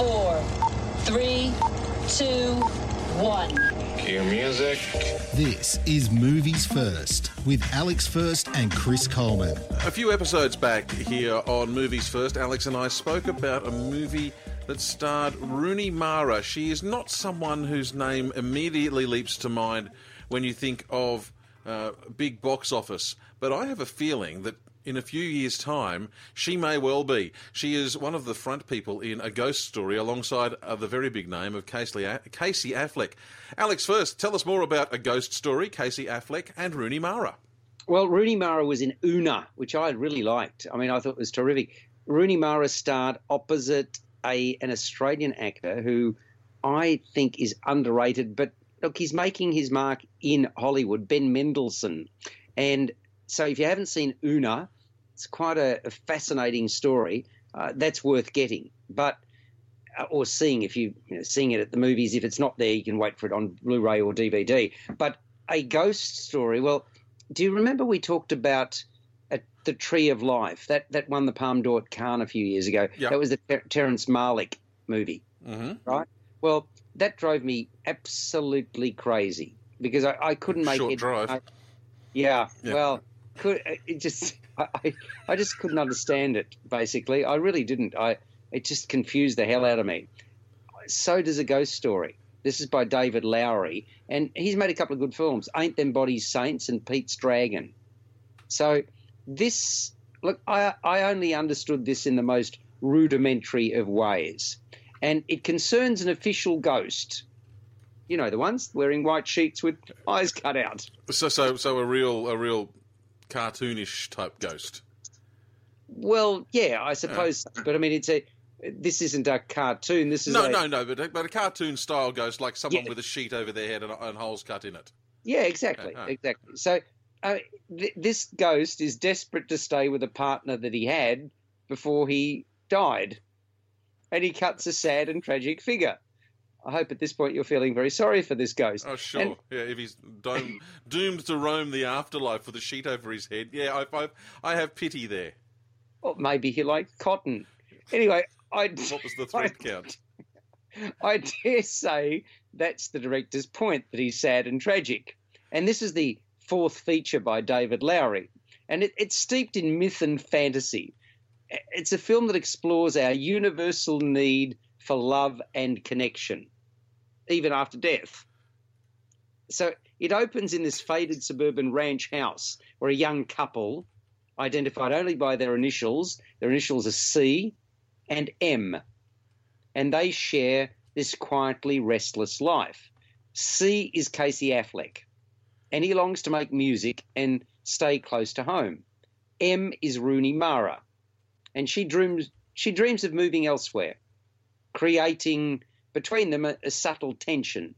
Five, four, three, two, one. Cue music. This is Movies First with Alex First and Chris Coleman. A few episodes back here on Movies First, Alex and I spoke about a movie that starred Rooney Mara. She is not someone whose name immediately leaps to mind when you think of uh, big box office, but I have a feeling that in a few years' time, she may well be. She is one of the front people in A Ghost Story alongside uh, the very big name of Casey, Casey Affleck. Alex, first, tell us more about A Ghost Story, Casey Affleck, and Rooney Mara. Well, Rooney Mara was in Una, which I really liked. I mean, I thought it was terrific. Rooney Mara starred opposite a an Australian actor who I think is underrated, but look, he's making his mark in Hollywood, Ben Mendelsohn. And so if you haven't seen Una, it's quite a, a fascinating story. Uh, that's worth getting, but uh, or seeing if you, you know, seeing it at the movies. If it's not there, you can wait for it on Blu-ray or DVD. But a ghost story. Well, do you remember we talked about uh, the Tree of Life that that won the Palme d'Or at Cannes a few years ago? Yep. That was the Ter- Terrence Malick movie, mm-hmm. right? Well, that drove me absolutely crazy because I, I couldn't make Short it. drive. I, yeah, Yeah. well, could uh, it just I, I I just couldn't understand it. Basically, I really didn't. I it just confused the hell out of me. So does a ghost story. This is by David Lowery, and he's made a couple of good films. Ain't Them Bodies Saints and Pete's Dragon. So this look, I I only understood this in the most rudimentary of ways, and it concerns an official ghost. You know the ones wearing white sheets with eyes cut out. So, so, so a real, a real cartoonish type ghost. Well, yeah, I suppose, so. but I mean, it's a. This isn't a cartoon. This is No, a, no, no, but a, but a cartoon style ghost, like someone Yeah. with a sheet over their head and, and holes cut in it. Yeah, exactly, Uh-huh. exactly. So uh, th- this ghost is desperate to stay with a partner that he had before he died, and he cuts a sad and tragic figure. I hope at this point you're feeling very sorry for this ghost. Oh, sure. And- yeah, if he's doomed, doomed to roam the afterlife with a sheet over his head, yeah, I, I, I have pity there. Or maybe he liked cotton. Anyway, I. What was the thread count? I dare say that's the director's point that he's sad and tragic. And this is the fourth feature by David Lowery. And it, it's steeped in myth and fantasy. It's a film that explores our universal need for love and connection, even after death. So it opens in this faded suburban ranch house where a young couple, identified only by their initials, their initials are C and M, and they share this quietly restless life. C is Casey Affleck, and he longs to make music and stay close to home. M is Rooney Mara, and she dreams she dreams of moving elsewhere, creating between them a, a subtle tension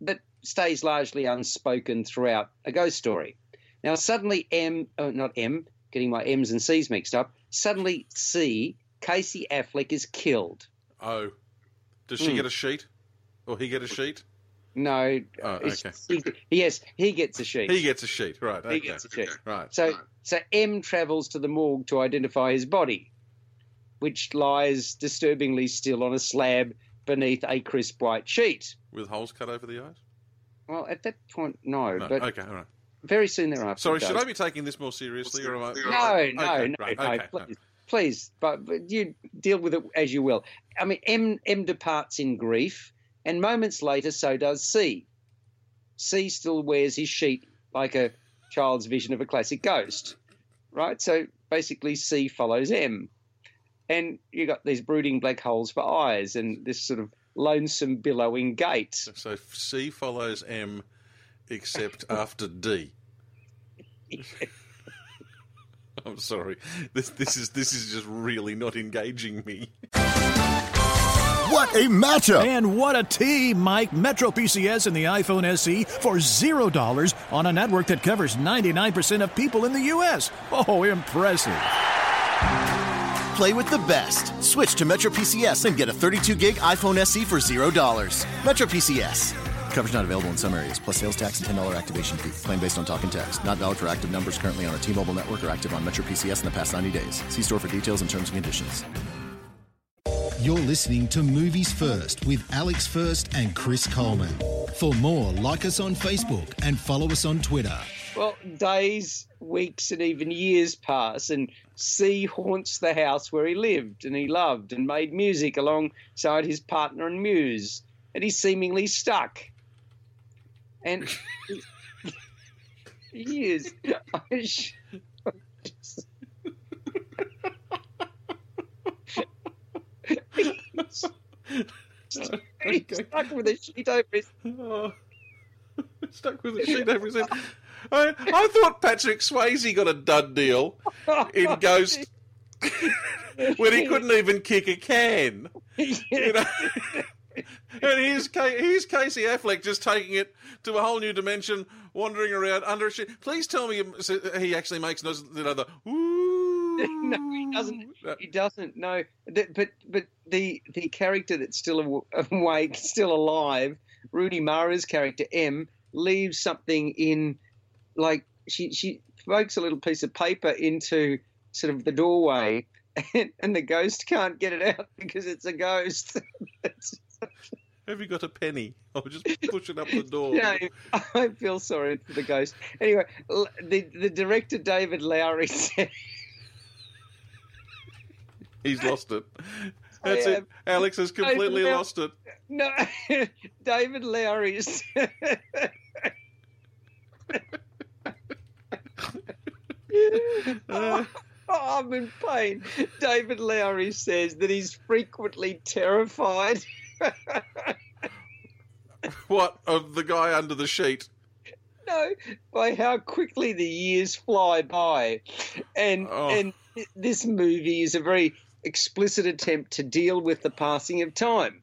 that stays largely unspoken throughout a ghost story. Now suddenly M, oh, not M, getting my M's and C's mixed up. Suddenly C, Casey Affleck is killed. Oh, does she Hmm. get a sheet, or he get a sheet? No, Oh, okay. he, yes, he gets a sheet. He gets a sheet, right? He gets a sheet. Right. So, so M travels to the morgue to identify his body, which lies disturbingly still on a slab beneath a crisp white sheet. with holes cut over the eyes. Well, at that point, no, No. but okay, all right. very soon thereafter. Sorry, should. I be taking this more seriously, or am I? No, no, Okay, no, right, no, okay, please, please, but, but you deal with it as you will. I mean, M M departs in grief, and moments later, so does C. C still wears his sheet like a child's vision of a classic ghost, right? So basically, C follows M, and you got these brooding black holes for eyes, and this sort of lonesome billowing gait. So C follows M, except after D. I'm sorry. This this is this is just really not engaging me. What a matchup! And what a team, Mike. Metro PCS and the iPhone SE for $0 on a network that covers 99% of people in the U.S. Oh, impressive. Play with the best. Switch to Metro PCS and get a 32 gig iPhone SE for $0. Metro PCS. Coverage not available in some areas, plus sales tax and $10 activation fee. Claim based on talk and text. Not valid for active numbers currently on a T Mobile network or active on Metro PCS in the past 90 days. See store for details and terms and conditions. You're listening to Movies First with Alex First and Chris Coleman. For more, like us on Facebook and follow us on Twitter. Well, days, weeks, and even years pass, and C haunts the house where he lived and he loved and made music alongside his partner and muse, and he's seemingly stuck. And he is. He's stuck with a sheet over his. Oh. Stuck with a sheet over his head. I, I thought Patrick Swayze got a dud deal in Ghost when he couldn't even kick a can. You know? and here's, here's Casey Affleck just taking it to a whole new dimension, wandering around under a sheet. Please tell me he actually makes noise, you know, the no, he doesn't. He doesn't. No, but but the the character that's still awake, still alive, Rooney Mara's character M, leaves something in, like she she pokes a little piece of paper into sort of the doorway, and, and the ghost can't get it out because it's a ghost. Have you got a penny? I'll just push it up the door. No, I feel sorry for the ghost. Anyway, the the director David Lowery said. He's lost it. That's it. Alex has completely lost it. No, David Lowery is. Uh. oh, I'm in pain. David Lowery says that he's frequently terrified. What of the guy under the sheet? no, by how quickly the years fly by, and Oh. and this movie is a very explicit attempt to deal with the passing of time.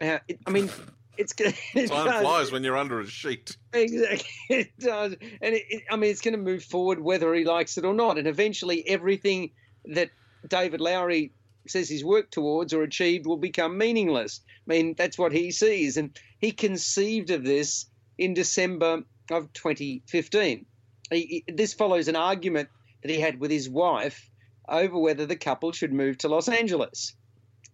Uh, it, I mean, it's it Time does- flies when you're under a sheet. Exactly, it does, and it, it, I mean, it's going to move forward whether he likes it or not, and eventually everything that David Lowery says he's worked towards or achieved will become meaningless. I mean, that's what he sees, and he conceived of this in December of 2015. He, he- this follows an argument that he had with his wife over whether the couple should move to Los Angeles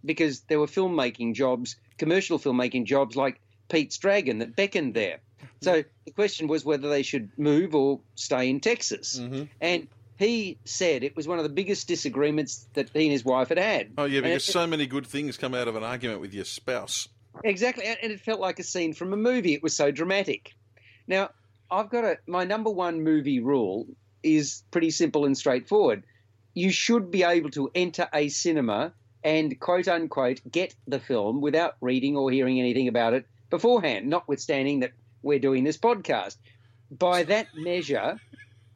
because there were filmmaking jobs, commercial filmmaking jobs like Pete's Dragon that beckoned there. So the question was whether they should move or stay in Texas. Mm-hmm. And he said it was one of the biggest disagreements that he and his wife had had. Oh yeah, because it- so many good things come out of an argument with your spouse. Exactly, and and it felt like a scene from a movie. It was so dramatic. Now, I've got a my number one movie rule is pretty simple and straightforward. You should be able to enter a cinema and quote unquote get the film without reading or hearing anything about it beforehand, notwithstanding that we're doing this podcast. By that measure,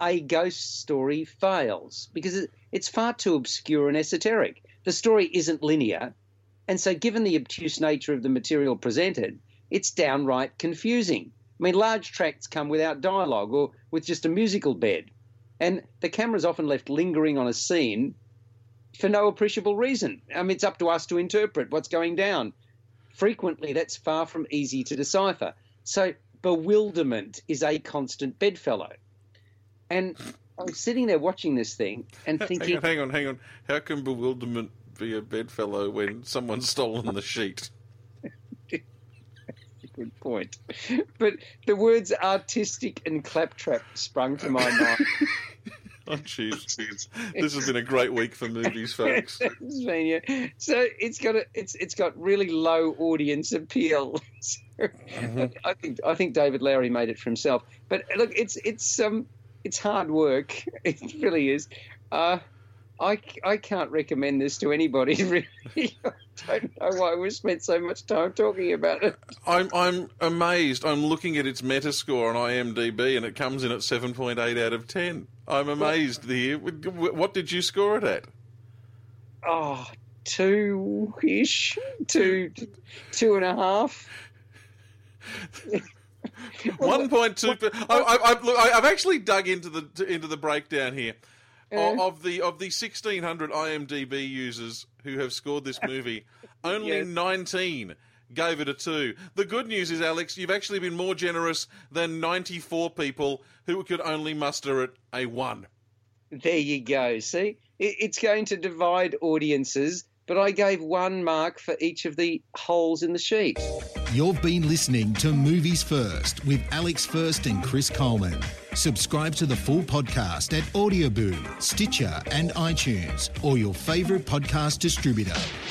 a ghost story fails because it's far too obscure and esoteric. The story isn't linear. And so, given the obtuse nature of the material presented, it's downright confusing. I mean, large tracts come without dialogue or with just a musical bed. And the camera's often left lingering on a scene for no appreciable reason. I mean, it's up to us to interpret what's going down. Frequently, that's far from easy to decipher. So, bewilderment is a constant bedfellow. And I was sitting there watching this thing and Hang thinking, on, hang on, hang on. How can bewilderment be a bedfellow when someone's stolen the sheet? Good point. But the words artistic and claptrap sprung to my mind. Oh, jeez. This has been a great week for movies, folks. It's been, yeah. So it's got a, it's it's got really low audience appeal. So I think I think David Lowery made it for himself. But look, it's it's um it's hard work. It really is. Uh, I, I can't recommend this to anybody. Really, I don't know why we spent so much time talking about it. I'm I'm amazed. I'm looking at its Metascore on IMDb, and it comes in at seven point eight out of ten. I'm amazed here. What did you score it at? Oh, two ish, two, two and a half. One point two. I, I, look, I, have actually dug into the into the breakdown here uh, of the of the sixteen hundred IMDb users who have scored this movie. Only yes. nineteen gave it a two. The good news is, Alex, you've actually been more generous than ninety four people who could only muster it a one. There you go. See, it's going to divide audiences but I gave one mark for each of the holes in the sheet. You've been listening to Movies First with Alex First and Chris Coleman. Subscribe to the full podcast at Audioboom, Stitcher, and iTunes, or your favourite podcast distributor.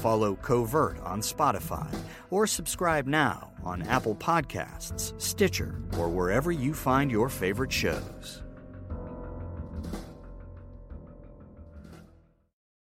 Follow Covert on Spotify or subscribe now on Apple Podcasts, Stitcher, or wherever you find your favorite shows.